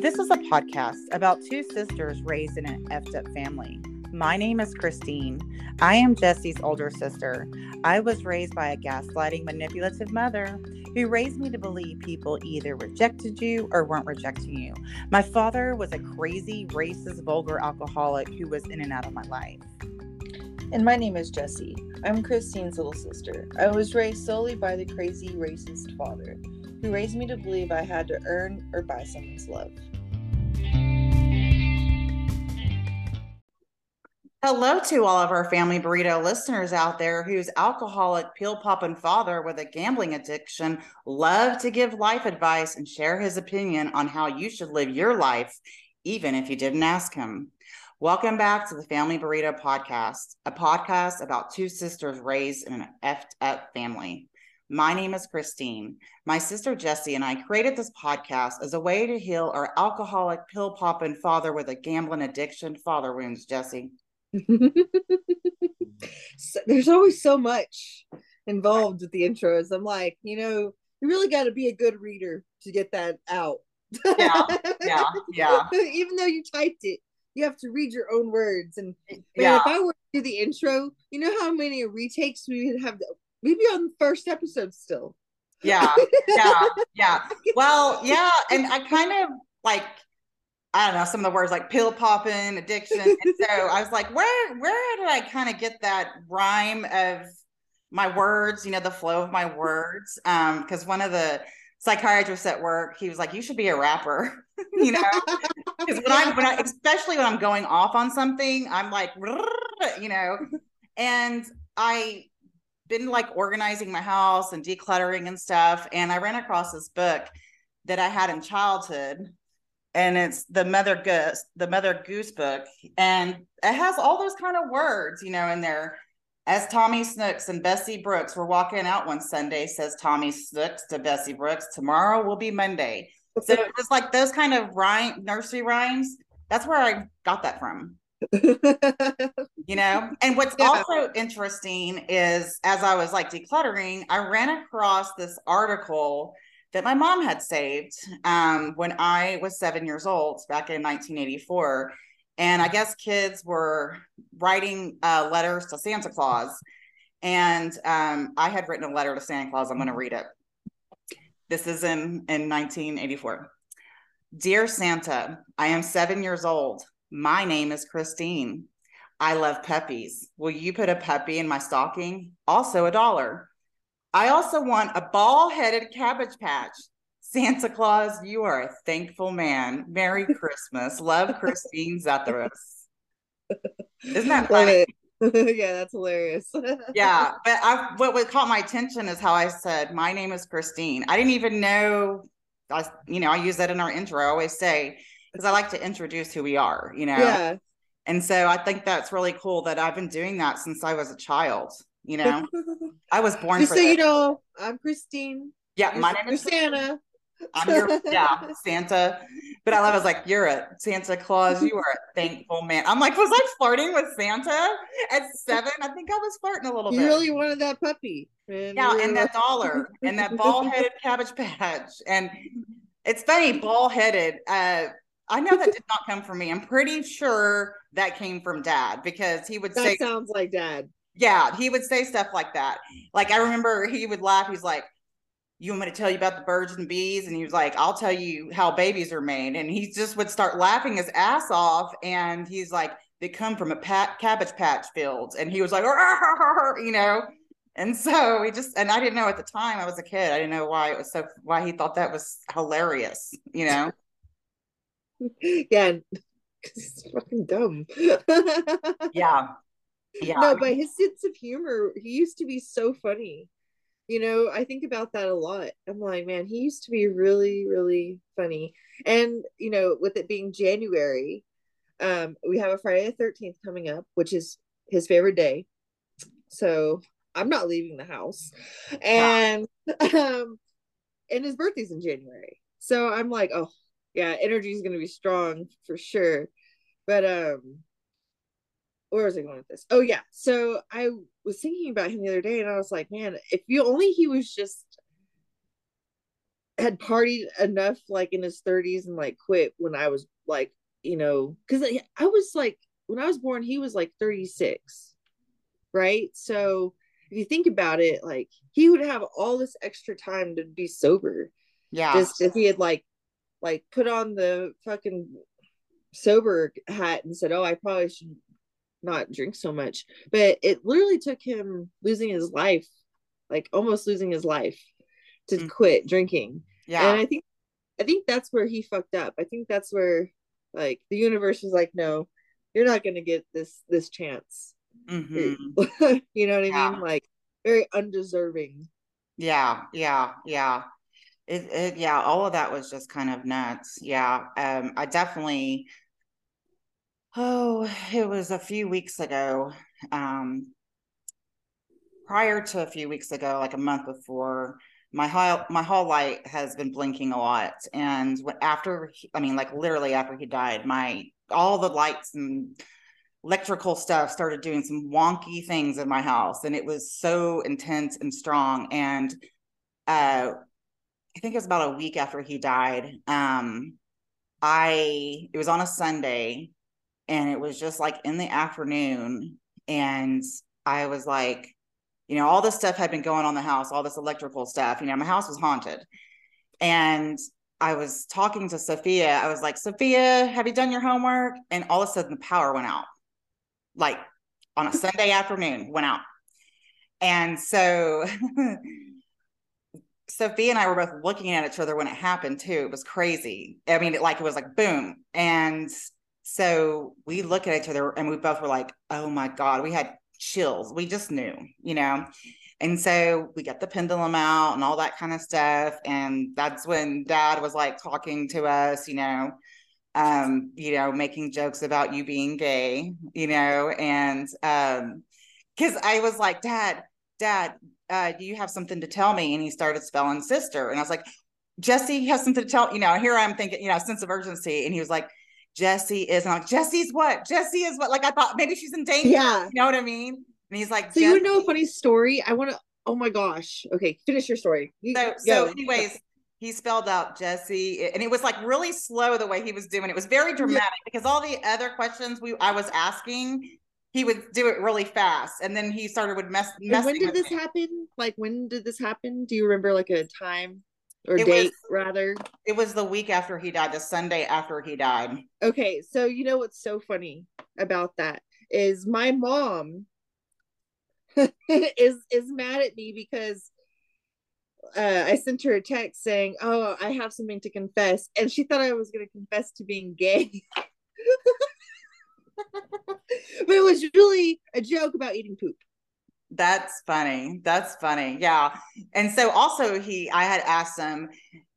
This is a podcast about two sisters raised in an effed up family. My name is Christine. I am Jessie's older sister. I was raised by a gaslighting, manipulative mother who raised me to believe people either rejected you or weren't rejecting you. My father was a crazy, racist, vulgar alcoholic who was in and out of my life. And my name is Jessie. I'm Christine's little sister. I was raised solely by the crazy, racist father who raised me to believe I had to earn or buy someone's love. Hello to all of our family burrito listeners out there whose alcoholic pill popping father with a gambling addiction love to give life advice and share his opinion on how you should live your life, even if you didn't ask him. Welcome back to the Family Burrito Podcast, a podcast about two sisters raised in an effed up family. My name is Christine. My sister Jessie and I created this podcast as a way to heal our alcoholic pill popping father with a gambling addiction father wounds, Jessie. so, there's always so much involved with the intros. I'm like, you know, you really got to be a good reader to get that out. Yeah, yeah, yeah. Even though you typed it, you have to read your own words. And man, yeah. if I were to do the intro, you know how many retakes we would have? To, we'd be on the first episode still. Yeah, yeah, yeah. Well, yeah, and I kind of like I don't know some of the words like pill popping, addiction. And so I was like, where where did I kind of get that rhyme of my words? You know, the flow of my words. Um, because one of the psychiatrists at work, he was like, you should be a rapper. you know, because when I when I especially when I'm going off on something, I'm like, you know, and I been like organizing my house and decluttering and stuff, and I ran across this book that I had in childhood and it's the mother goose the mother goose book. And it has all those kind of words you know in there. As tommy snooks and bessie brooks were walking out one sunday says tommy snooks to bessie brooks tomorrow will be monday. So it was like those kind of rhyme nursery rhymes. That's where i got that from. You know? And what's yeah. also interesting is as i was like decluttering i ran across this article that my mom had saved um, when I was seven years old back in 1984. And I guess kids were writing uh, letters to Santa Claus. And um, I had written a letter to Santa Claus. I'm going to read it. This is in, in 1984. Dear Santa, I am seven years old. My name is Christine. I love puppies. Will you put a puppy in my stocking? Also, a dollar. I also want a ball headed cabbage patch. Santa Claus, you are a thankful man. Merry Christmas. Love Christine Zetheris. Isn't that funny? yeah, that's hilarious. yeah, but I what, what caught my attention is how I said, "My name is Christine." I didn't even know. I, you know, I use that in our intro. I always say because I like to introduce who we are. You know. Yeah. And so I think that's really cool that I've been doing that since I was a child. You know, I was born. Just so this. you know, I'm Christine. Yeah, my name is Santa. I'm your yeah Santa, but I love. I was like, you're a Santa Claus. You are a thankful man. I'm like, was I flirting with Santa at seven? I think I was flirting a little you bit. You really wanted that puppy. Man. Yeah, and that dollar and that ball headed cabbage patch. And it's funny, ball headed. Uh, I know that did not come from me. I'm pretty sure that came from dad because he would say that say sounds like dad yeah, he would say stuff like that. Like I remember he would laugh. He's like, "You want me to tell you about the birds and bees?" And he was like, "I'll tell you how babies are made." And he just would start laughing his ass off. And he's like, "They come from a pat- cabbage patch fields." And he was like, you know. And so he just and I didn't know at the time I was a kid. I didn't know why it was so why he thought that was hilarious. You know. yeah, it's fucking dumb. yeah yeah. No, but his sense of humor, he used to be so funny. You know, I think about that a lot. I'm like, man, he used to be really, really funny. And, you know, with it being January, um, we have a Friday the 13th coming up, which is his favorite day. So I'm not leaving the house. And um and his birthday's in January. So I'm like, oh yeah, energy is gonna be strong for sure. But um where was I going with this? Oh yeah. So I was thinking about him the other day and I was like, man, if you only he was just had partied enough like in his 30s and like quit when I was like, you know, because I was like, when I was born, he was like 36, right? So if you think about it, like he would have all this extra time to be sober. Yeah. Just if he had like, like put on the fucking sober hat and said, "Oh, I probably should not drink so much." But it literally took him losing his life, like almost losing his life, to mm-hmm. quit drinking. Yeah, and I think, I think that's where he fucked up. I think that's where, like, the universe was like, "No, you're not gonna get this this chance." Mm-hmm. you know what I yeah. mean? Like, very undeserving. Yeah, yeah, yeah. It, it, yeah, all of that was just kind of nuts. Yeah. Um, I definitely, oh, it was a few weeks ago. Um, prior to a few weeks ago, like a month before, my hall my hall light has been blinking a lot. And after, I mean, like literally after he died, my all the lights and electrical stuff started doing some wonky things in my house, and it was so intense and strong. And uh, I think it was about a week after he died. Um, I it was on a Sunday, and it was just like in the afternoon, and I was like, you know, all this stuff had been going on the house, all this electrical stuff. You know, my house was haunted, and I was talking to Sophia. I was like, Sophia, have you done your homework? And all of a sudden, the power went out, like on a Sunday afternoon, went out. And so Sophia and I were both looking at each other when it happened too. It was crazy. I mean, it, like it was like boom. And so we look at each other and we both were like, oh my God, we had chills. We just knew, you know? And so we got the pendulum out and all that kind of stuff. And that's when dad was like talking to us, you know, um, you know, making jokes about you being gay, you know, and um, because I was like, Dad, Dad, uh, do you have something to tell me? And he started spelling sister. And I was like, Jessie has something to tell, you know, here I'm thinking, you know, sense of urgency. And he was like, Jessie is, and I'm like, Jessie's what? Jessie is what? Like I thought maybe she's in danger. Yeah. You know what I mean? And he's like, So you know a funny story? I want to, oh my gosh. Okay, finish your story. You, so, so anyways, he spelled out Jessie, and it was like really slow the way he was doing it. was very dramatic yeah. because all the other questions we I was asking, he would do it really fast and then he started would mess when did this me. happen like when did this happen do you remember like a time or it date was, rather it was the week after he died the sunday after he died okay so you know what's so funny about that is my mom is is mad at me because uh, I sent her a text saying, "Oh, I have something to confess," and she thought I was going to confess to being gay. but it was really a joke about eating poop. That's funny. That's funny. Yeah. And so also he I had asked him,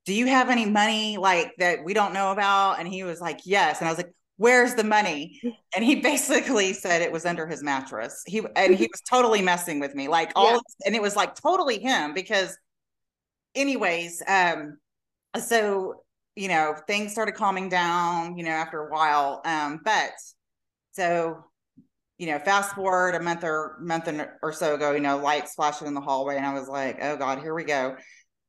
"Do you have any money like that we don't know about?" And he was like, "Yes." And I was like, "Where's the money?" And he basically said it was under his mattress. He and he was totally messing with me. Like all yeah. and it was like totally him because anyways, um so you know, things started calming down, you know, after a while. Um, but so, you know, fast forward a month or month or so ago, you know, lights flashing in the hallway, and I was like, oh God, here we go.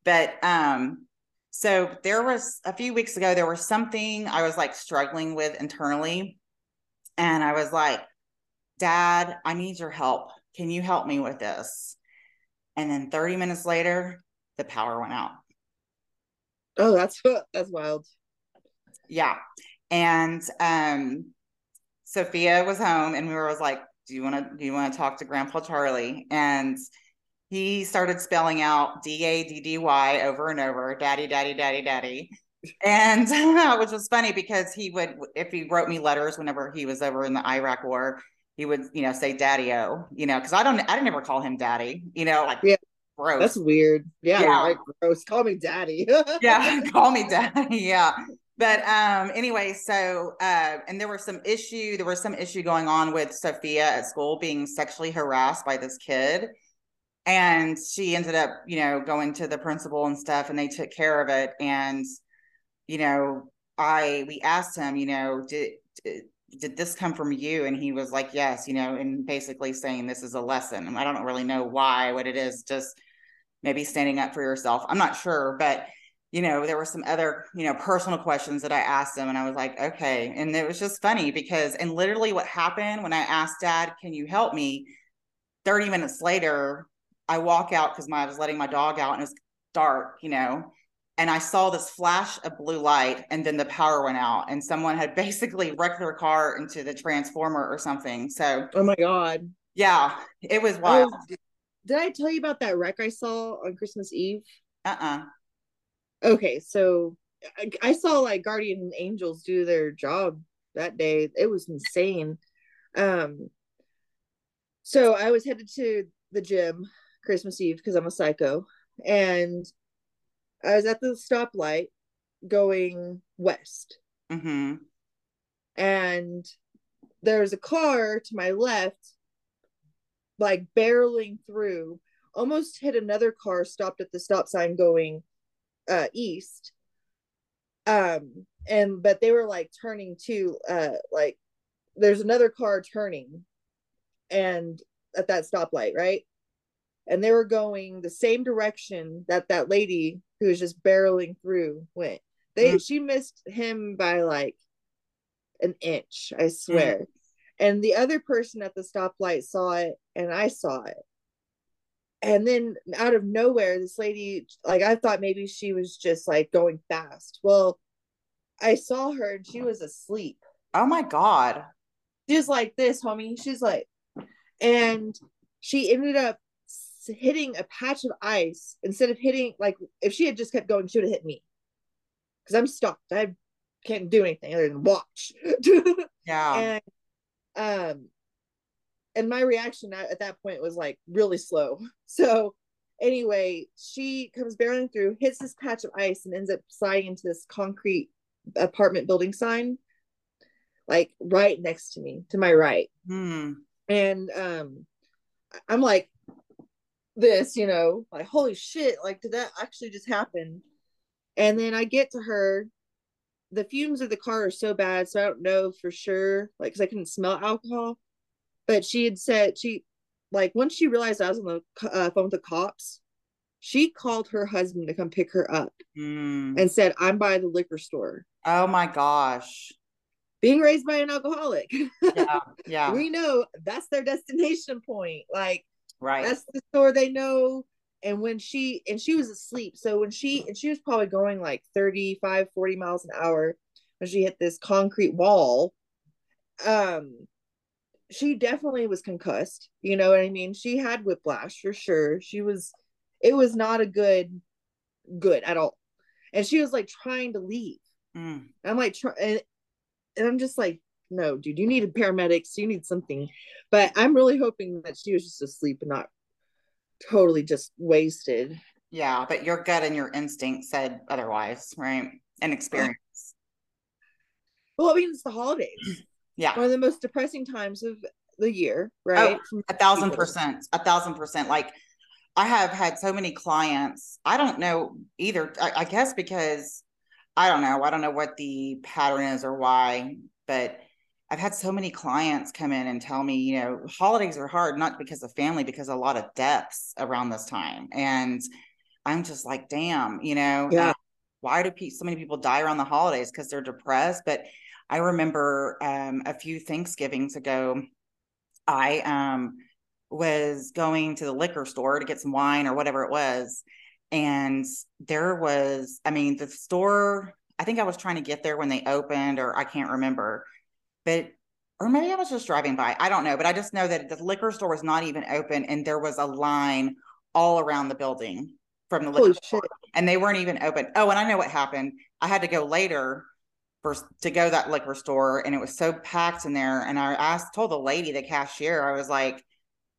But um, so there was a few weeks ago, there was something I was like struggling with internally. And I was like, Dad, I need your help. Can you help me with this? And then 30 minutes later, the power went out. Oh, that's that's wild. Yeah. And um Sophia was home and we were was like, do you want to do you want to talk to Grandpa Charlie? And he started spelling out D A D D Y over and over, daddy, daddy, daddy, daddy. And which was funny because he would, if he wrote me letters whenever he was over in the Iraq war, he would, you know, say daddy o, you know, because I don't, I didn't ever call him daddy, you know, like yeah. Gross. That's weird. Yeah, yeah. Like, gross. Call me daddy. yeah, call me daddy. Yeah but um anyway so uh and there was some issue there was some issue going on with sophia at school being sexually harassed by this kid. And she ended up you know going to the principal and stuff and they took care of it. And you know i we asked him you know did, did did this come from you? And he was like yes you know and basically saying this is a lesson. And i don't really know why what it is just maybe standing up for yourself. I'm not sure but you know, there were some other, you know, personal questions that I asked him, and I was like, okay. And it was just funny because, and literally what happened when I asked dad, can you help me? 30 minutes later, I walk out because I was letting my dog out and it was dark, you know, and I saw this flash of blue light and then the power went out and someone had basically wrecked their car into the transformer or something. So, oh my God. Yeah, it was wild. Oh, did I tell you about that wreck I saw on Christmas Eve? Uh uh-uh. Okay, so I, I saw like guardian angels do their job that day. It was insane. Um, so I was headed to the gym Christmas Eve because I'm a psycho, and I was at the stoplight going west. Mm-hmm. And there's a car to my left, like barreling through, almost hit another car stopped at the stop sign going uh east um and but they were like turning to uh like there's another car turning and at that stoplight right and they were going the same direction that that lady who was just barreling through went they mm. she missed him by like an inch i swear mm. and the other person at the stoplight saw it and i saw it and then out of nowhere this lady like i thought maybe she was just like going fast. Well i saw her and she was asleep. Oh my god. Just like this homie. She's like and she ended up hitting a patch of ice instead of hitting like if she had just kept going she would have hit me. Because i'm stopped i can't do anything other than watch. Yeah. And um and my reaction at, at that point was like really slow. So anyway, she comes barreling through, hits this patch of ice, and ends up sliding into this concrete apartment building sign, like right next to me, to my right. Hmm. And um, I'm like, this, you know, like holy shit, like did that actually just happen? And then I get to her. The fumes of the car are so bad, so I don't know for sure, like, because I couldn't smell alcohol but she had said she like once she realized I was on the uh, phone with the cops, she called her husband to come pick her up mm. and said, "I'm by the liquor store." Oh my gosh. Being raised by an alcoholic. Yeah. Yeah. we know that's their destination point. Like right. That's the store they know. And when she and she was asleep. So when she and she was probably going like 35, 40 miles an hour when she hit this concrete wall. Um she definitely was concussed. You know what I mean? She had whiplash for sure. She was, it was not a good, good at all. And she was like trying to leave. Mm. I'm like, try, and, and I'm just like, no, dude, you need a paramedics. You need something. But I'm really hoping that she was just asleep and not totally just wasted. Yeah, but your gut and your instinct said otherwise, right? And experience. Well, I mean, it's the holidays yeah. One of the most depressing times of the year right? Oh, a thousand percent a thousand percent. Like i have had so many clients. I don't know either. I, I, guess because i don't know. I don't know what the pattern is or why but i've had so many clients come in and tell me you know holidays are hard not because of family because a lot of deaths around this time. And i'm just like damn you know yeah. why do pe- so many people die around the holidays because they're depressed? But I remember um, a few Thanksgivings ago, I um, was going to the liquor store to get some wine or whatever it was. And there was, I mean, the store, I think I was trying to get there when they opened, or I can't remember, but, or maybe I was just driving by. I don't know, but I just know that the liquor store was not even open and there was a line all around the building from the liquor Holy store shit. and they weren't even open. Oh, and I know what happened. I had to go later for to go to that liquor store and it was so packed in there and i asked told the lady the cashier i was like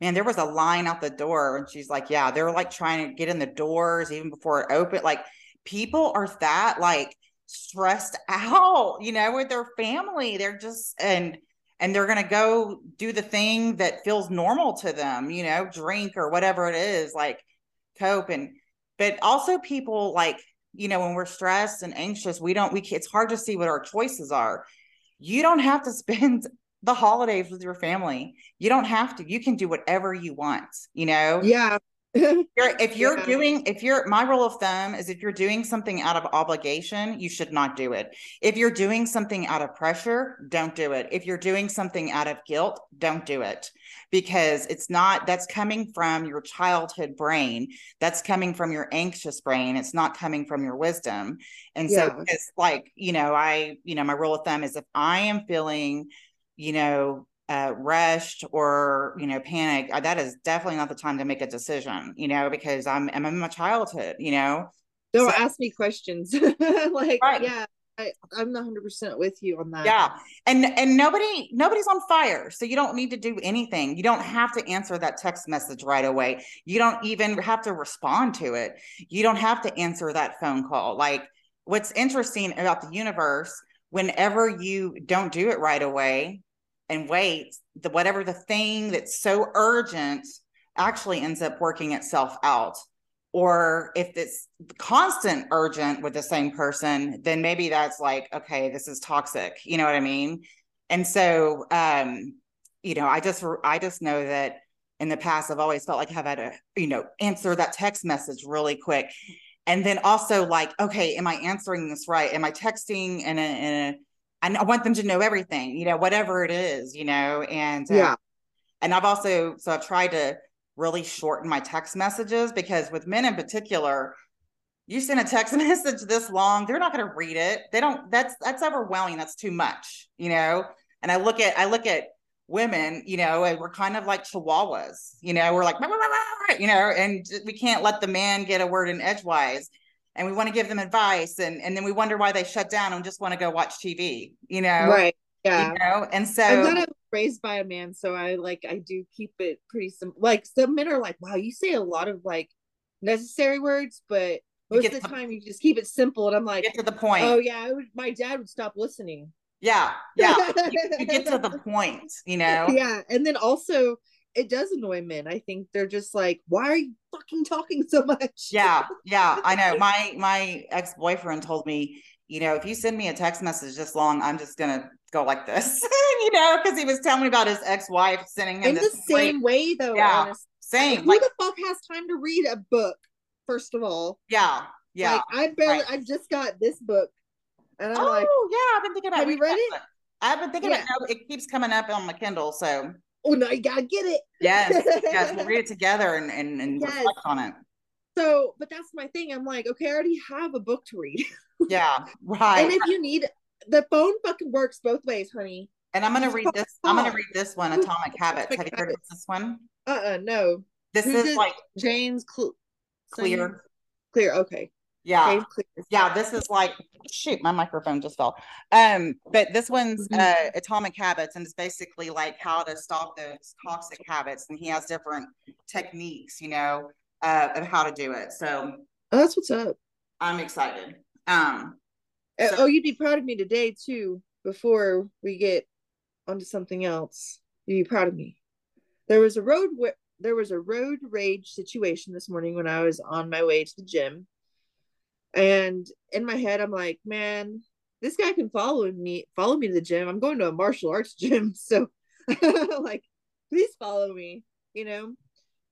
man there was a line out the door and she's like yeah they're like trying to get in the doors even before it opened like people are that like stressed out you know with their family they're just and and they're going to go do the thing that feels normal to them you know drink or whatever it is like cope and but also people like you know when we're stressed and anxious we don't we it's hard to see what our choices are. You don't have to spend the holidays with your family. You don't have to you can do whatever you want you know? Yeah if you're Yeah. doing, if you're, my rule of thumb is if you're doing something out of obligation, you should not do it. If you're doing something out of pressure, don't do it. If you're doing something out of guilt, don't do it because it's not, that's coming from your childhood brain. That's coming from your anxious brain. It's not coming from your wisdom. And so Yeah. it's like, you know, I, you know, my rule of thumb is if I am feeling, you know, uh, rushed or you know panic uh, that is definitely not the time to make a decision you know because i'm i'm in my childhood you know Don't So- ask me questions. like, Right. yeah, I, I'm 100 percent with you on that. yeah and and nobody nobody's on fire so you don't need to do anything you don't have to answer that text message right away you don't even have to respond to it you don't have to answer that phone call like what's interesting about the universe whenever you don't do it right away and wait the whatever the thing that's so urgent actually ends up working itself out. Or if it's constant urgent with the same person then maybe that's like okay this is toxic. You know what i mean? And so um you know i just i just know that in the past i've always felt like i've had to you know answer that text message really quick. And then also like okay am i answering this right? Am i texting in a, in a I want them to know everything, you know, whatever it is, you know, and uh, Yeah. and I've also so I've tried to really shorten my text messages because with men in particular, you send a text message this long, they're not going to read it. They don't. That's that's overwhelming. That's too much, you know. And I look at I look at women, you know, and we're kind of like chihuahuas, you know. We're like, "Rah, rah, rah, rah," you know, and we can't let the man get a word in edgewise. And we want to give them advice, and and then we wonder why they shut down and just want to go watch TV, you know. Right. Yeah. You know, and so I'm I raised by a man, so I like I do keep it pretty simple. Like some men are like, "Wow, you say a lot of like necessary words," but most of the time you just keep it simple. And I'm like, get to the point. "Oh yeah, would, my dad would stop listening." Yeah, yeah. you, you get to the point, you know. Yeah, and then also it does annoy men. I think they're just like, "Why are you fucking talking so much?" Yeah, yeah. I know. My my ex boyfriend told me, you know, if you send me a text message this long, I'm just gonna go like this, you know, because he was telling me about his ex wife sending him In the same way, though, Yeah, honest. same, Who like the fuck has time to read a book? First of all, yeah, yeah. like I barely, right. I just got this book, and I'm oh like, yeah, I've been thinking about Have you read it? I've been thinking Yeah. about no, it keeps coming up on my Kindle, so "Oh no, you gotta get it." yes, yes, we'll read it together and and, and Yes. reflect on it. So, but that's my thing. I'm like, okay, I already have a book to read, Yeah, right. and if you need, the phone fucking works both ways, honey. And I'm gonna read this. I'm gonna read this one, Atomic Habits. Have you heard of this one? Uh, uh no. This Who's is it? like James Cl- clear. Clear. Okay. Yeah, yeah. This is like shoot, my microphone just fell. Um, but this one's Mhm. uh Atomic Habits, and it's basically like how to stop those toxic habits. And he has different techniques, you know, uh, of how to do it. So Oh, that's what's up. I'm excited. Um, Uh, So- oh, you'd be proud of me today too. Before we get onto something else, you'd be proud of me. There was a road where there was a road rage situation this morning when I was on my way to the gym, and in my head, I'm like, man, this guy can follow me, follow me to the gym. I'm going to a martial arts gym, so like, please follow me. You know.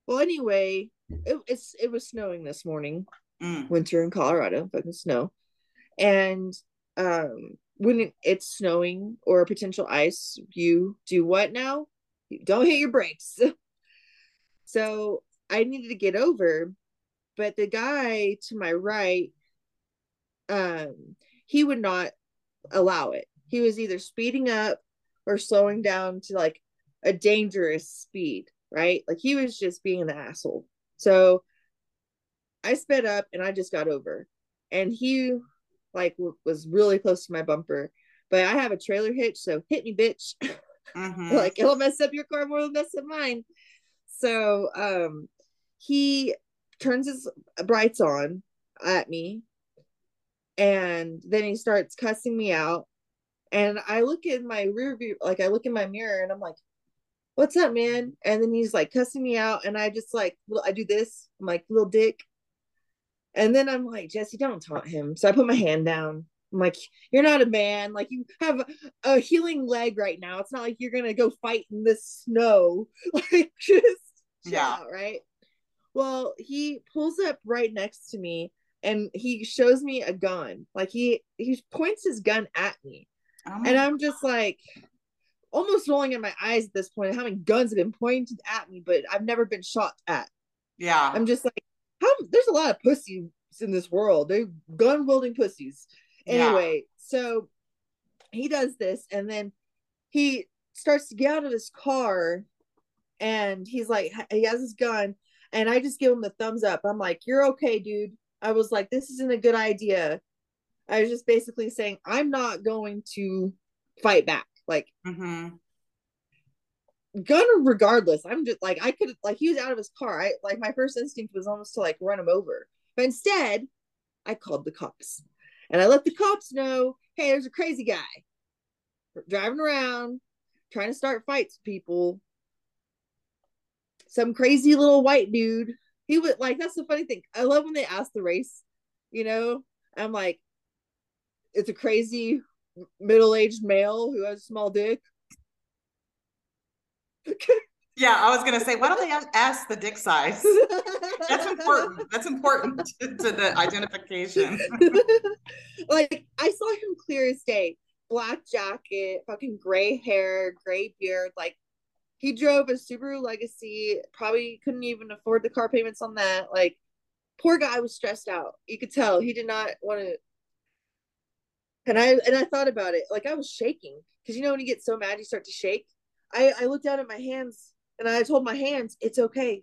Well, anyway, it, it's it was snowing this morning, mm, winter in Colorado, fucking snow. And um when it's snowing or potential ice, you do what now? You don't hit your brakes. so I needed to get over, but the guy to my right, um, he would not allow it. He was either speeding up or slowing down to like a dangerous speed, right? Like he was just being an asshole. So I sped up and I just got over. And he like w- was really close to my bumper. But I have a trailer hitch, so hit me, bitch. mhm. like it'll mess up your car more than mess up mine. So um he turns his brights on at me and then he starts cussing me out. And I look in my rear view, like I look in my mirror and I'm like, what's up, man? And then he's like cussing me out, and I just like I do this, I'm like, little dick. And then I'm like, Jessie, don't taunt him. So I put my hand down. I'm like, you're not a man. Like you have a, healing leg right now. It's not like you're gonna go fight in this snow. Like just Yeah. out, right? Well, he pulls up right next to me and he shows me a gun. Like he he points his gun at me. Oh and I'm just like almost rolling in my eyes at this point. How many guns have been pointed at me, but I've never been shot at. Yeah. I'm just like, how there's a lot of pussies in this world. they're gun wielding pussies. Anyway, yeah. so he does this and then he starts to get out of his car and he's like he has his gun and I just give him the thumbs up. I'm like, "You're okay, dude." I was like, "This isn't a good idea." I was just basically saying, "I'm not going to fight back." Like, mm-hmm. gun regardless. I'm just like, I could like he was out of his car. I like my first instinct was almost to like run him over, but instead, I called the cops, and I let the cops know, "Hey, there's a crazy guy driving around, trying to start fights with people." some crazy little white dude. He would like that's the funny thing. I love when they ask the race, you know. I'm like, it's a crazy middle-aged male who has a small dick. yeah, I was gonna say, why don't they ask the dick size? That's important. That's important to, to the identification. like I saw him clear as day. Black jacket, fucking gray hair, gray beard, like he drove a Subaru Legacy, probably couldn't even afford the car payments on that. Like, poor guy was stressed out. You could tell he did not want to. And I and I thought about it. Like I was shaking because you know when you get so mad you start to shake. I I looked down at my hands and I told my hands it's okay.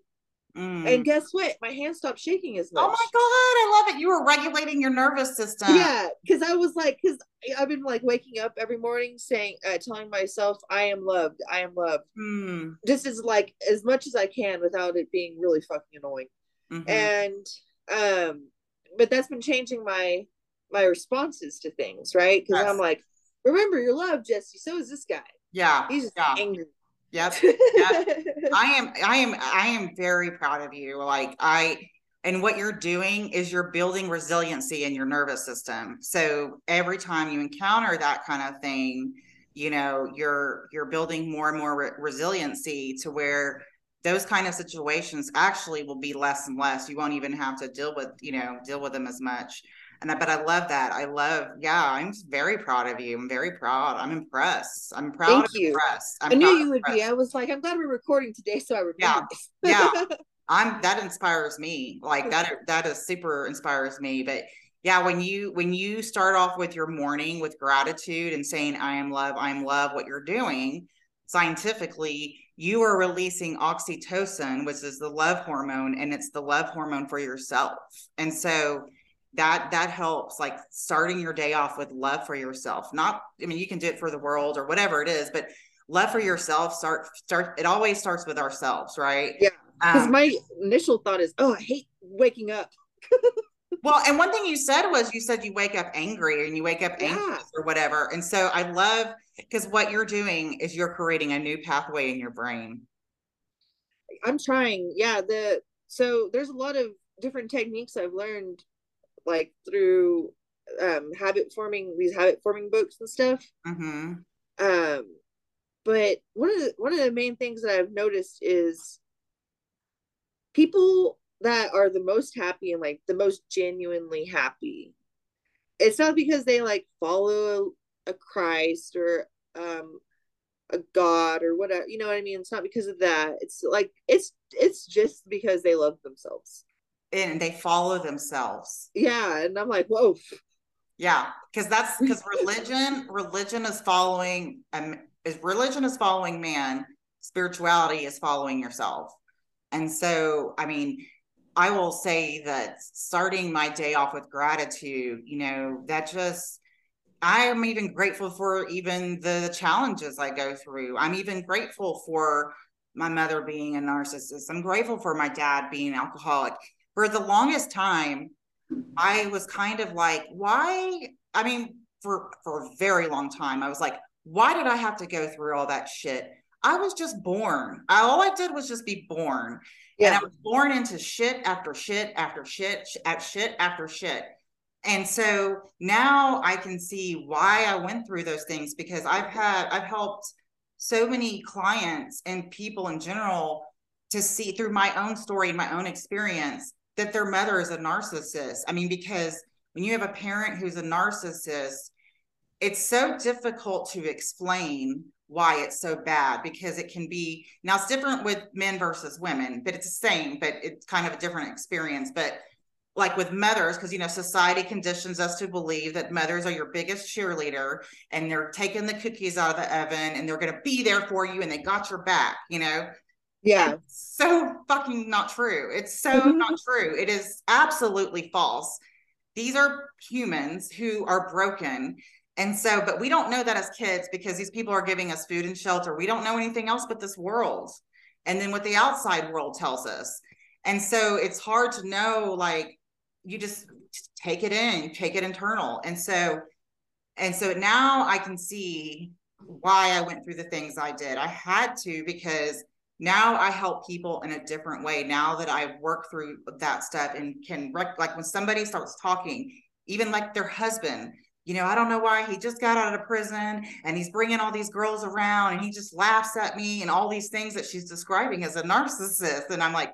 Mm. And guess what? My hands stopped shaking as much. Oh my god, I love it. You were regulating your nervous system. Yeah, because I was like, because I've been like waking up every morning saying, uh, telling myself, I am loved, I am loved. Mm. Just as like as much as I can without it being really fucking annoying. Mm-hmm. And um, but that's been changing my my responses to things, right? Because yes. I'm like, remember, you're loved, Jessie. So is this guy. Yeah, he's just yeah. angry. Yep. yep. I am I am I am very proud of you. Like I and what you're doing is you're building resiliency in your nervous system. So every time you encounter that kind of thing, you know, you're you're building more and more re- resiliency to where those kind of situations actually will be less and less. You won't even have to deal with, you know, deal with them as much and I, but I love that. I love, yeah, I'm very proud of you. I'm very proud. I'm impressed. I'm proud. Thank you. Impressed. I'm i knew you would impressed. be. I was like, I'm glad we're recording today, so I remember. Yeah, yeah. I'm that inspires me. Like that. That is super inspires me. But yeah, when you when you start off with your morning with gratitude and saying, "I am love. I am love," what you're doing scientifically, you are releasing oxytocin, which is the love hormone, and it's the love hormone for yourself. And so that that helps like starting your day off with love for yourself not i mean you can do it for the world or whatever it is but love for yourself start start it always starts with ourselves right? Yeah because um, my initial thought is oh i hate waking up. Well and one thing you said was you said you wake up angry and you wake up yeah. anxious or whatever and so i love because what you're doing is you're creating a new pathway in your brain. I'm trying yeah the so there's a lot of different techniques i've learned like through um habit forming these habit forming books and stuff. Mm-hmm. um but one of the one of the main things that i've noticed is people that are the most happy and like the most genuinely happy it's not because they like follow a christ or um a god or whatever you know what i mean? It's not because of that. It's like it's it's just because they love themselves and they follow themselves. Yeah, and I'm like, whoa. Yeah, because that's because religion, religion is following um, is religion is following man, spirituality is following yourself. And so, I mean, I will say that starting my day off with gratitude, you know, that just I am even grateful for even the challenges I go through. I'm even grateful for my mother being a narcissist. I'm grateful for my dad being an alcoholic for the longest time, I was kind of like, why? I mean, for for a very long time, I was like, why did I have to go through all that shit? I was just born. I, all I did was just be born. Yeah. And I was born into shit after shit after shit at shit after shit. And so now I can see why I went through those things because I've had I've helped so many clients and people in general to see through my own story and my own experience that their mother is a narcissist. I mean, because when you have a parent who's a narcissist, it's so difficult to explain why it's so bad because it can be now it's different with men versus women, but it's the same, but it's kind of a different experience. But like with mothers, because you know, society conditions us to believe that mothers are your biggest cheerleader and they're taking the cookies out of the oven and they're going to be there for you and they got your back, you know. Yeah. so fucking not true. It's so mm-hmm. not true. It is absolutely false. These are humans who are broken. And so, but we don't know that as kids because these people are giving us food and shelter. We don't know anything else but this world. And then what the outside world tells us. And so it's hard to know, like, you just take it in, take it internal. And so, and so now I can see why I went through the things I did. I had to because now I help people in a different way now that I've worked through that stuff and can rec- like when somebody starts talking, even like their husband, you know, I don't know why he just got out of prison and he's bringing all these girls around and he just laughs at me and all these things that she's describing as a narcissist. And I'm like,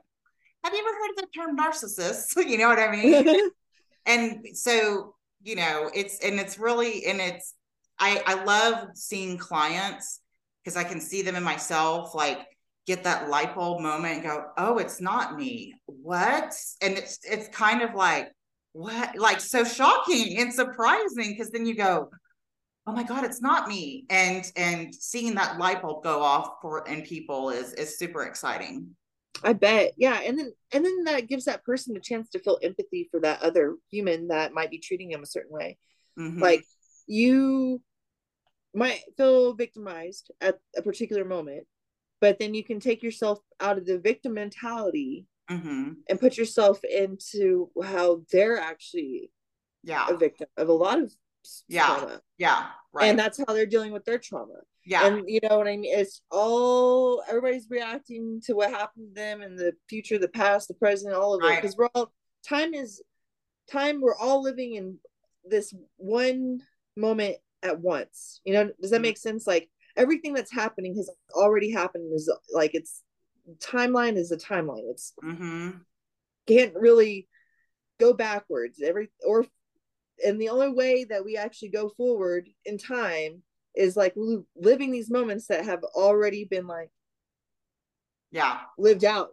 have you ever heard of the term narcissist? you know what I mean? and so, you know, it's, and it's really, and it's, I, I love seeing clients because I can see them in myself. Like, get that light bulb moment and go, oh, it's not me. What? And it's it's kind of like, what? Like so shocking and surprising because then you go, oh my God, it's not me. And and seeing that light bulb go off for in people is is super exciting. I bet. Yeah. And then and then that gives that person a chance to feel empathy for that other human that might be treating them a certain way. Mm-hmm. Like you might feel victimized at a particular moment but then you can take yourself out of the victim mentality mm-hmm. and put yourself into how they're actually yeah. a victim of a lot of yeah. trauma. yeah right. And that's how they're dealing with their trauma. Yeah. And you know what i mean? It's all everybody's reacting to what happened to them in the future the past the present all of it. Because we're all time is time we're all living in this one moment at once. You know does that mm-hmm. make sense? Like everything that's happening has already happened is like it's timeline is a timeline it's mm-hmm. can't really go backwards every or and the only way that we actually go forward in time is like living these moments that have already been like yeah lived out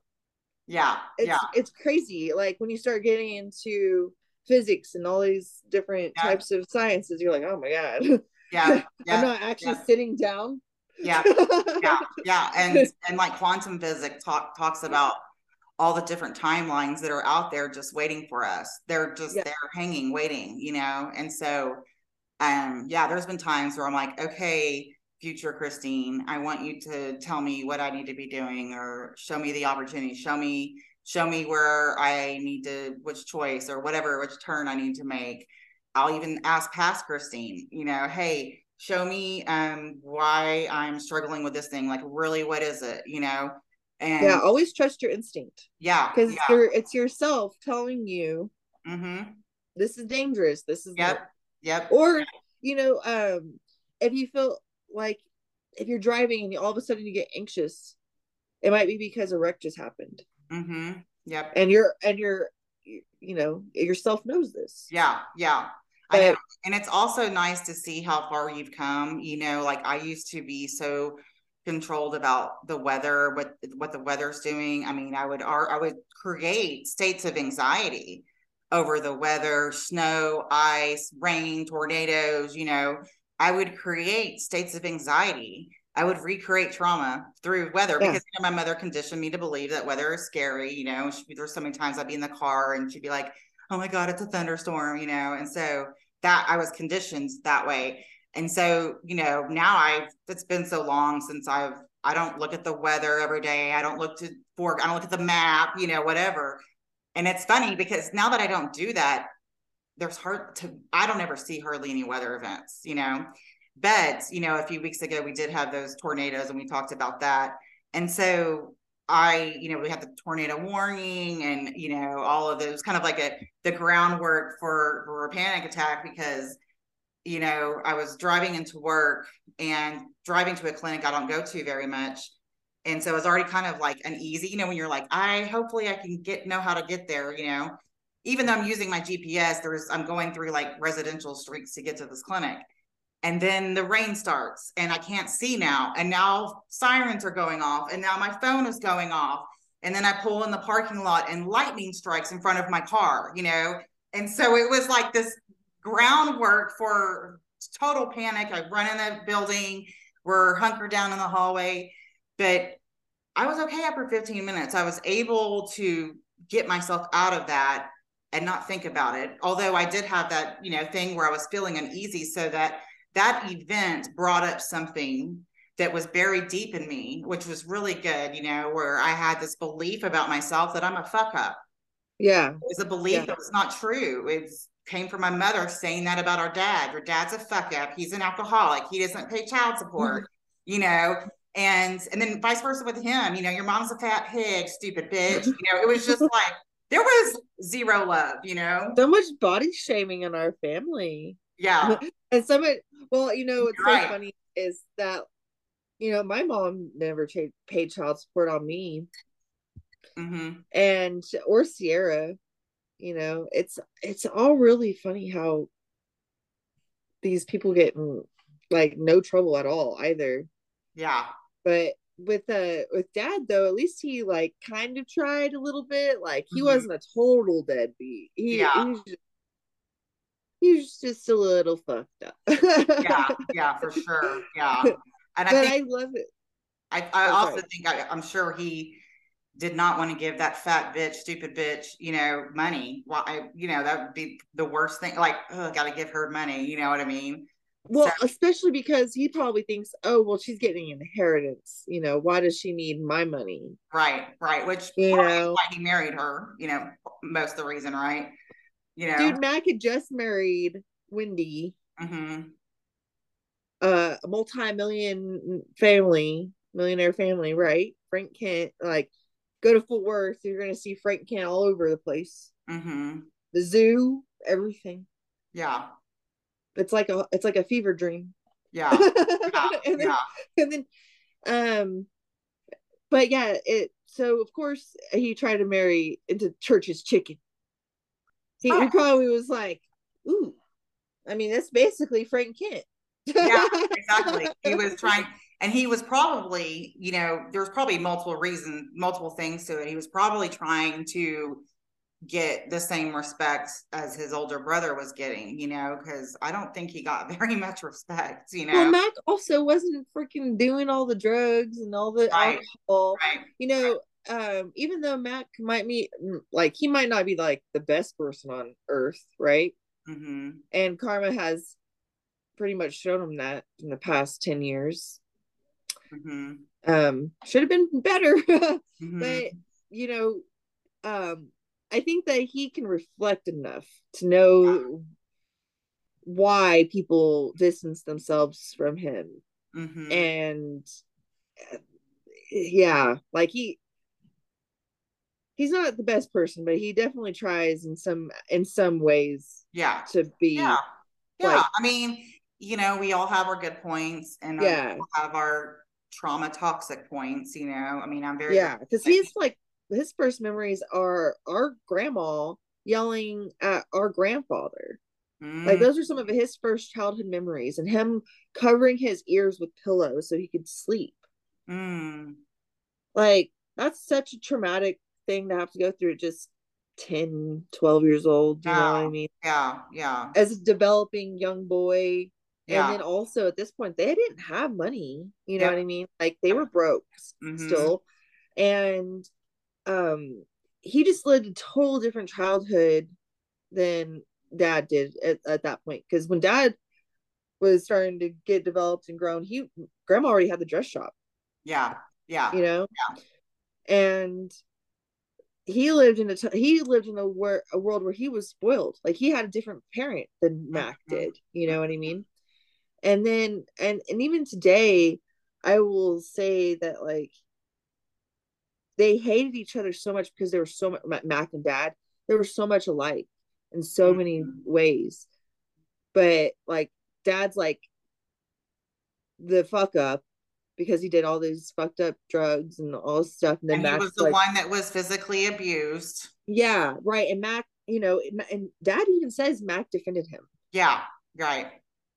yeah it's yeah. it's crazy like when you start getting into physics and all these different yeah. types of sciences you're like oh my god yeah, yeah I'm not actually yeah. sitting down. Yeah, yeah, yeah, and and like quantum physics talk talks about all the different timelines that are out there just waiting for us. They're just yeah. they're hanging, waiting, you know. And so, um, yeah, there's been times where I'm like, okay, future Christine, I want you to tell me what I need to be doing, or show me the opportunity, show me show me where I need to, which choice or whatever, which turn I need to make. I'll even ask past Christine, you know, hey, show me um why I'm struggling with this thing. Like, really, what is it? You know? And yeah, always trust your instinct. Yeah. Because yeah. you're it's yourself telling you mm-hmm. this is dangerous. This is yep. Yep. Or, you know, um, if you feel like if you're driving and you, all of a sudden you get anxious, it might be because a wreck just happened. Mm-hmm. Yep. And you're and you're you know yourself knows this. Yeah. Yeah. I. And it's also nice to see how far you've come. You know, like I used to be so controlled about the weather, what what the weather's doing. I mean, I would I would create states of anxiety over the weather, snow, ice, rain, tornadoes, you know. I would create states of anxiety. I would recreate trauma through weather yeah. because you know, my mother conditioned me to believe that weather is scary. You know, she, there's so many times I'd be in the car and she'd be like, "Oh my God, it's a thunderstorm," you know, and so that I was conditioned that way. And so, you know, now I've it's been so long since I've I don't look at the weather every day. I don't look to for I don't look at the map, you know, whatever. And it's funny because now that I don't do that, there's hard to I don't ever see hardly any weather events, you know. But, you know, a few weeks ago we did have those tornadoes and we talked about that. And so I, you know, we had the tornado warning and, you know, all of. It kind of like a the groundwork for, for a panic attack because, you know, I was driving into work and driving to a clinic I don't go to very much. And so it was already kind of like an easy, you know, when you're like, I hopefully I can get know how to get there, you know. Even though I'm using my GPS, there's I'm going through like residential streets to get to this clinic. And then the rain starts and I can't see now. And now sirens are going off and now my phone is going off. And then I pull in the parking lot and lightning strikes in front of my car, you know. And so it was like this groundwork for total panic. I run in the building, we're hunkered down in the hallway but I was okay after 15 minutes. I was able to get myself out of that and not think about it. Although I did have that, you know, thing where I was feeling uneasy so that that event brought up something that was buried deep in me, which was really good, you know, where I had this belief about myself that I'm a fuck up. Yeah. It was a belief yeah. that was not true. It came from my mother saying that about our dad. Your dad's a fuck up. He's an alcoholic. He doesn't pay child support, mm-hmm. you know, and and then vice versa with him you know your mom's a fat pig stupid bitch you know it was just like there was zero love you know so much body shaming in our family yeah and some of well you know what's You're so funny is that you know my mom never paid, paid child support on me mm-hmm. and or sierra you know it's it's all really funny how these people get like no trouble at all either yeah but with uh with dad though, at least he like kind of tried a little bit. Like he mm-hmm. wasn't a total deadbeat. He, yeah. he just, he was just a little fucked up. yeah, yeah, for sure. Yeah. And I think, I love it. I, I oh, also sorry. think I, I'm sure he did not want to give that fat bitch, stupid bitch, you know, money. Why, well, you know, that would be the worst thing. Like, oh, got to give her money. You know what I mean? Well, so, especially because he probably thinks, oh, well, she's getting inheritance. You know, why does she need my money? Right, right. Which you know why he married her. You know, most of the reason, right? You know, dude, Mac had just married Wendy. Mm-hmm. Uh, a multi-million family, millionaire family, right? Frank Kent, like, go to Fort Worth, you're gonna see Frank Kent all over the place. Mm-hmm. The zoo, everything. Yeah it's like a it's like a fever dream yeah, yeah and then, yeah. and then um but yeah it so of course he tried to marry into church's chicken he, oh. he ah. probably was like ooh i mean that's basically frank kent yeah exactly he was trying and he was probably you know there's probably multiple reasons multiple things to it he was probably trying to get the same respect as his older brother was getting, you know, because I don't think he got very much respect, you know. Well, Mac also wasn't freaking doing all the drugs and all the right. alcohol. Right. You know. Um, even though Mac might be like he might not be like the best person on earth, right? Mm-hmm. And Karma has pretty much shown him that in the past 10 years. Mm-hmm. Um, should have been better, mm-hmm. but you know, um, I think that he can reflect enough to know why people distance themselves from him. Mm-hmm. And yeah, like he he's not the best person, but he definitely tries in some in some ways yeah to be yeah. Yeah. Like, I mean, you know, we all have our good points and yeah. have our trauma toxic points, you know. I mean, I'm very Yeah, because he's like his first memories are our grandma yelling at our grandfather. Mm. Like those are some of his first childhood memories, and him covering his ears with pillows so he could sleep. Mm. Like that's such a traumatic thing to have to go through just 10, 12 years old. You yeah. know what I mean? Yeah, yeah. As a developing young boy. Yeah. And then also at this point, they didn't have money. You know what I mean? Like they were broke mm-hmm. still. And um he just lived a total different childhood than dad did at, at that point because when dad was starting to get developed and grown he grandma already had the dress shop yeah yeah you know yeah. and he lived in a t- he lived in a, wor- a world where he was spoiled like he had a different parent than mac mm-hmm. did you know what i mean and then and and even today i will say that like they hated each other so much because they were so much Mac and Dad. They were so much alike in so mm-hmm. many ways. But like Dad's like the fuck up, because he did all these fucked up drugs and all this stuff. And then And Mac he was the like, one that was physically abused. yeah, right. And Mac, you know, and Dad even says Mac defended him. Yeah, right.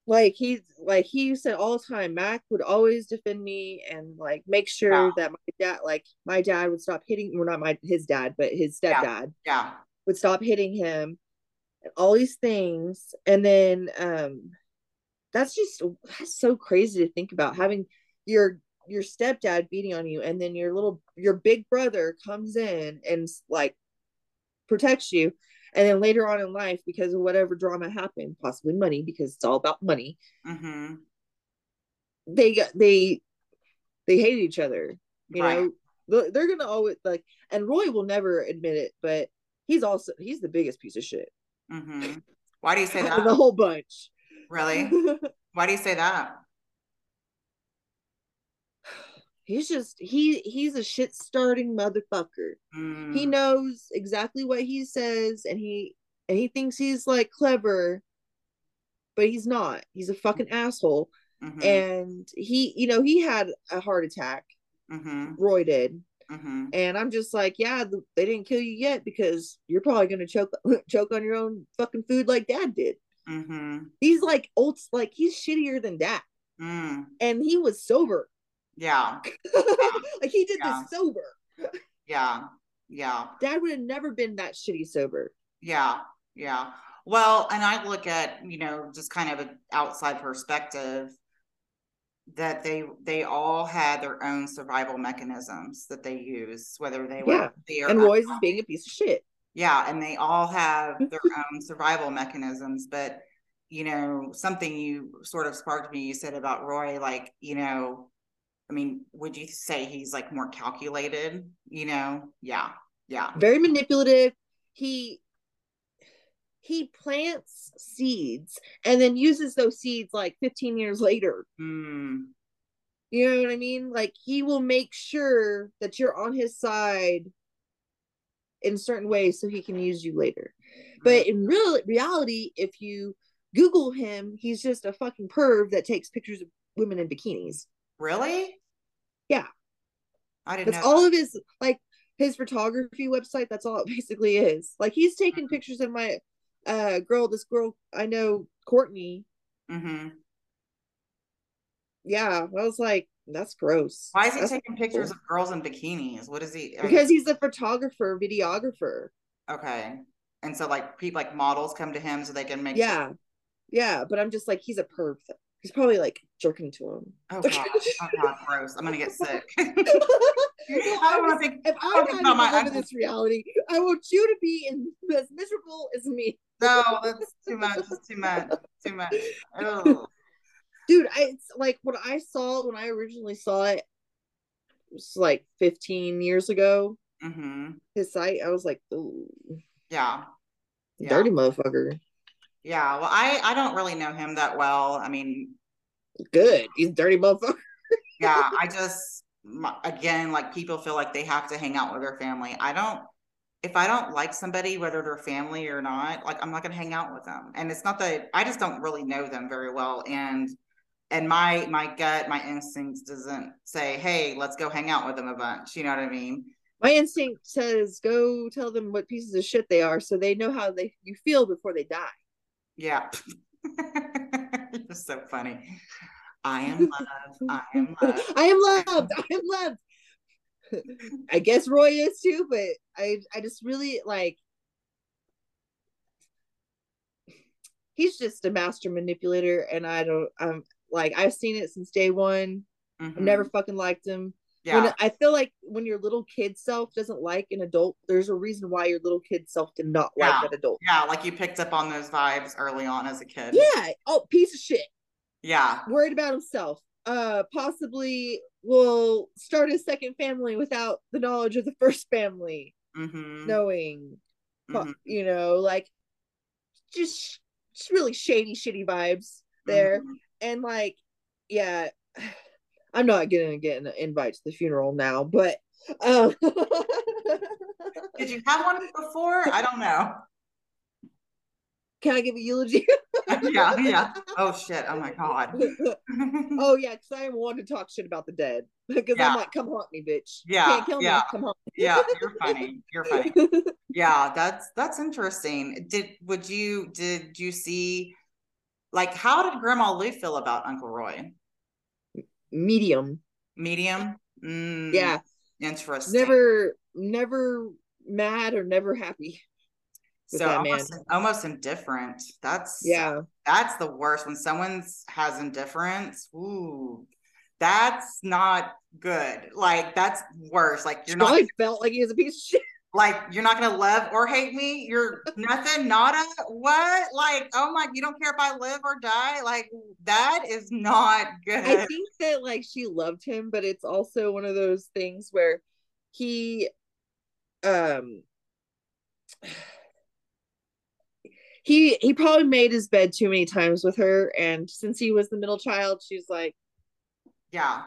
Like he's like he said all the time, Mac would always defend me and like make sure Yeah. that my dad, like my dad, would stop hitting. Well, not my his dad, but his stepdad Yeah. would stop hitting him. And all these things, and then um, that's just that's so crazy to think about having your your stepdad beating on you, and then your little your big brother comes in and like protects you, and then later on in life, because of whatever drama happened, possibly money, because it's all about money, Mm-hmm. they got they they hate each other. You Right. know, They're- they're gonna always like, and Roy will never admit it, but he's also he's the biggest piece of shit Mm-hmm. Why do you say that the whole bunch. Really? Why do you say that? He's just he he's a shit starting motherfucker. Mm, He knows exactly what he says, and he and he thinks he's like clever, but he's not. He's a fucking asshole. mhm, And he, you know, he had a heart attack. mhm, Roy did. mhm. And I'm just like, yeah, they didn't kill you yet because you're probably gonna choke choke on your own fucking food like dad did. Mm-hmm. He's like old like he's shittier than dad. Mm, And he was sober. Yeah, like he did Yeah. this sober. yeah, yeah, Dad would have never been that shitty sober. yeah, yeah. Well, and I look at, you know, just kind of an outside perspective that they they all had their own survival mechanisms that they use, whether they were Yeah. And Roy's is being a piece of shit. Yeah, and they all have their own survival mechanisms. But, you know, something you sort of sparked me, you said about Roy, like, you know, I mean, would you say he's like more calculated? You know? Yeah, yeah. Very manipulative. He he plants seeds and then uses those seeds like 15 years later. Mm, You know what I mean? Like he will make sure that you're on his side in certain ways so he can use you later. But in real reality, if you Google him, he's just a fucking perv that takes pictures of women in bikinis. Really? Yeah. I didn't That's know. all of his like his photography website. That's all it basically is. Like he's taking Mm-hmm. pictures of my uh girl, this girl I know, Courtney. hmm Yeah, I was like, that's gross. Why is he That's taking pictures of girls in bikinis? What is he? Because he's a photographer, videographer. okay. And so, like, people like models come to him so they can make. Yeah, yeah. But I'm just like, he's a perv. He's probably like jerking to him. Oh god. Oh god. Gross. I'm gonna get sick. I don't want to think. if I I don't had about my live in this reality, I want you to be in, as miserable as me. No, that's too much. It's too much. Too much. Oh. dude I it's like when I saw when I originally saw it, it was like 15 years ago. hmm His site, I was like, ooh, Yeah. Yeah. dirty motherfucker. Yeah. Well, I I don't really know him that well. I mean, Good, he's dirty motherfucker. yeah. I just again, like people feel like they have to hang out with their family. I don't. If I don't like somebody, whether they're family or not, like I'm not gonna hang out with them. And it's not that I just don't really know them very well. And and my my gut, my instincts doesn't say, hey, let's go hang out with them a bunch. You know what I mean? My instinct says go tell them what pieces of shit they are, so they know how they you feel before they die. Yeah. You're so funny. I am love. I am love. I am loved. I am loved. I guess Roy is too, but I I just really like he's just a master manipulator and I don't I'm like I've seen it since day one. I've Mhm. never fucking liked him. Yeah. When I feel like when your little kid self doesn't like an adult, there's a reason why your little kid self did not like Yeah. that adult. Yeah, like you picked up on those vibes early on as a kid. Yeah. Oh, piece of shit. Yeah. worried about himself uh possibly will start a second family without the knowledge of the first family Mm-hmm. knowing Mhm. you know like just just really shady shitty vibes there Mhm. and like yeah i'm not gonna get an invite to the funeral now but um Did you have one before? I don't know. can I give a eulogy? yeah, yeah. Oh shit. Oh my god. oh yeah, because I want to talk shit about the dead. Because Yeah. I'm like, come haunt me, bitch. Yeah, yeah. me. Come haunt me. yeah, you're funny. You're funny. Yeah, that's that's interesting. Did would you did you see like how did Grandma Lou feel about Uncle Roy? Medium. Medium? Mm, Yeah. Interesting. Never, never mad or never happy. so that almost, almost indifferent. That's Yeah. that's the worst when someone's has indifference. Ooh, that's not good. Like that's worse. Like you're not felt like he was a piece of shit. Like you're not gonna love or hate me. You're nothing, nada. What? Like, oh my, you don't care if I live or die. Like that is not good. I think that like she loved him, but it's also one of those things where he um he he probably made his bed too many times with her and since he was the middle child she's like Yeah.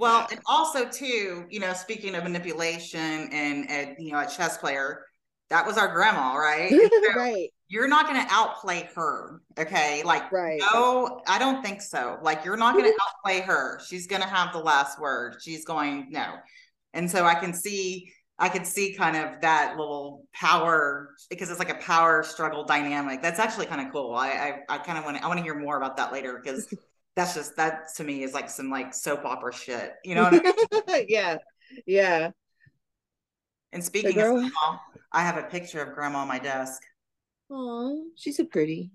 Well, and also too, you know, speaking of manipulation and, and you know, a chess player, that was our grandma, right? So right You're not going to outplay her, okay? Like, right no, I don't think so. Like, you're not going to outplay her. She's going to have the last word. She's going no, and so I can see, I can see kind of that little power because it's like a power struggle dynamic. That's actually kind of cool. I, I, I kind of want to, I want to hear more about that later because that's just that to me is like some like soap opera shit. You know what I mean? yeah yeah And speaking of grandma, I have a picture of grandma on my desk. oh she's so pretty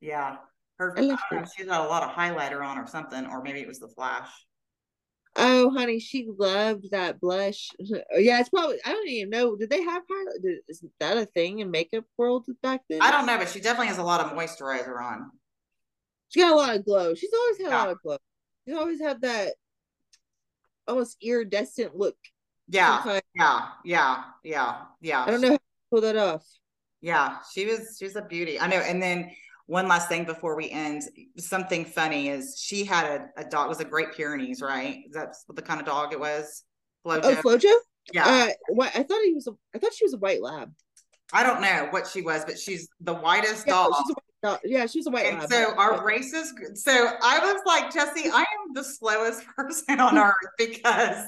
Yeah. Her, I love I don't know, her. she's got a lot of highlighter on or something, or maybe it was the flash. oh honey she loved that blush yeah it's probably i don't even know did they have highlight is that a thing in makeup world back then I don't know, but she definitely has a lot of moisturizer on. She got a lot of glow. She's always had a lot of glow. She's always had that almost iridescent look. Yeah, Sometimes- yeah, yeah, yeah, yeah. I don't know how to pull that off. Yeah, she was she was a beauty. I know. And then one last thing before we end, something funny is she had a, a dog. It was a Great Pyrenees, right? That's what the kind of dog it was. Flojo. Oh, Flojo? yeah. Uh, what? I thought he was. A, I thought she was a white lab. I don't know what she was, but she's the whitest Yeah, dog. she's a dog. Yeah, she's a white And lab. so our racist, so I was like, Jessie, I am the slowest person on earth because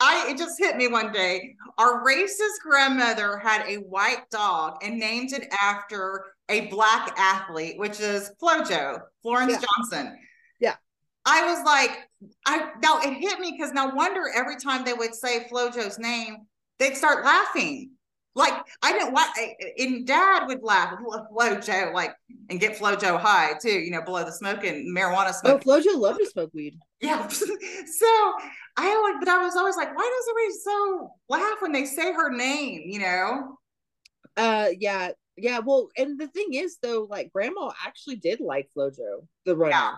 I it just hit me one day. Our racist grandmother had a white dog and named it after a black athlete, which is Flojo, Florence Yeah. Johnson. Yeah. I was like, I now it hit me because no wonder every time they would say Flojo's name, they'd start laughing. Like I didn't want, and Dad would laugh, Flojo, like, and get Flojo high too, you know, below the smoke and marijuana smoke. Oh, smoke. Flojo loved to smoke weed. Yeah. so I always, but I was always like, why does everybody so laugh when they say her name? You know? Uh, yeah, yeah. Well, and the thing is, though, like Grandma actually did like Flojo, the runner. Yeah.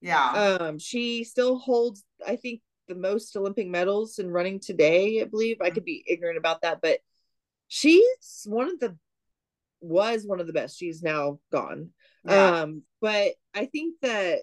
Yeah. Um, she still holds, I think, the most Olympic medals in running today. I believe I could be ignorant about that, but she's one of the was one of the best. She's now gone. yeah. Um, but I think that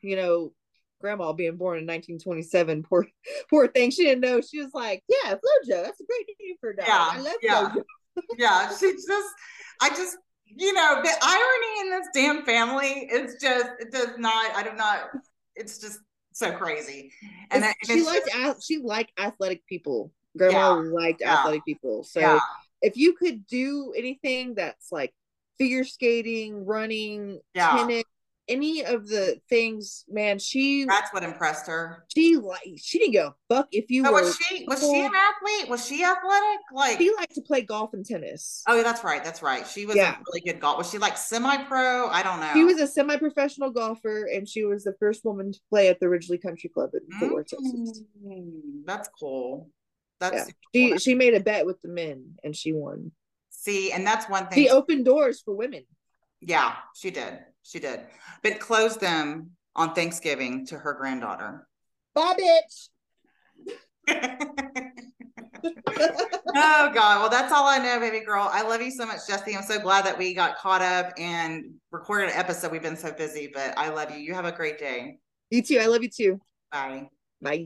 you know, Grandma being born in 1927, poor poor thing, she didn't know. She was like, "Yeah, Flojo, that's a great name for a dog. Yeah, I love yeah. Flojo." yeah. She just, I just, you know, the irony in this damn family is just, it does not, I do not, it's just so crazy. And, that, and she liked just- she liked athletic people. Grandma liked yeah. athletic people. So yeah. if you could do anything that's like figure skating, running, Yeah. tennis, any of the things, man, she That's what impressed her. she like she didn't go fuck if you Oh, were was she was she an athlete? Was she athletic? Like she liked to play golf and tennis. oh, yeah, that's right, that's right. She was Yeah. a really good golf. Was she like semi-pro? I don't know. She was a semi-professional golfer, and she was the first woman to play at the Ridglea Country Club in Fort Worth, Texas. Mm, that's cool. That's Yeah. She she made a bet with the men, and she won. see, and that's one thing. She opened doors for women. yeah, she did. She did, but closed them on Thanksgiving to her granddaughter. Bye, bitch. oh God. Well, that's all I know, baby girl. I love you so much, Jessie. I'm so glad that we got caught up and recorded an episode. We've been so busy, but I love you. You have a great day. You too. I love you too. Bye.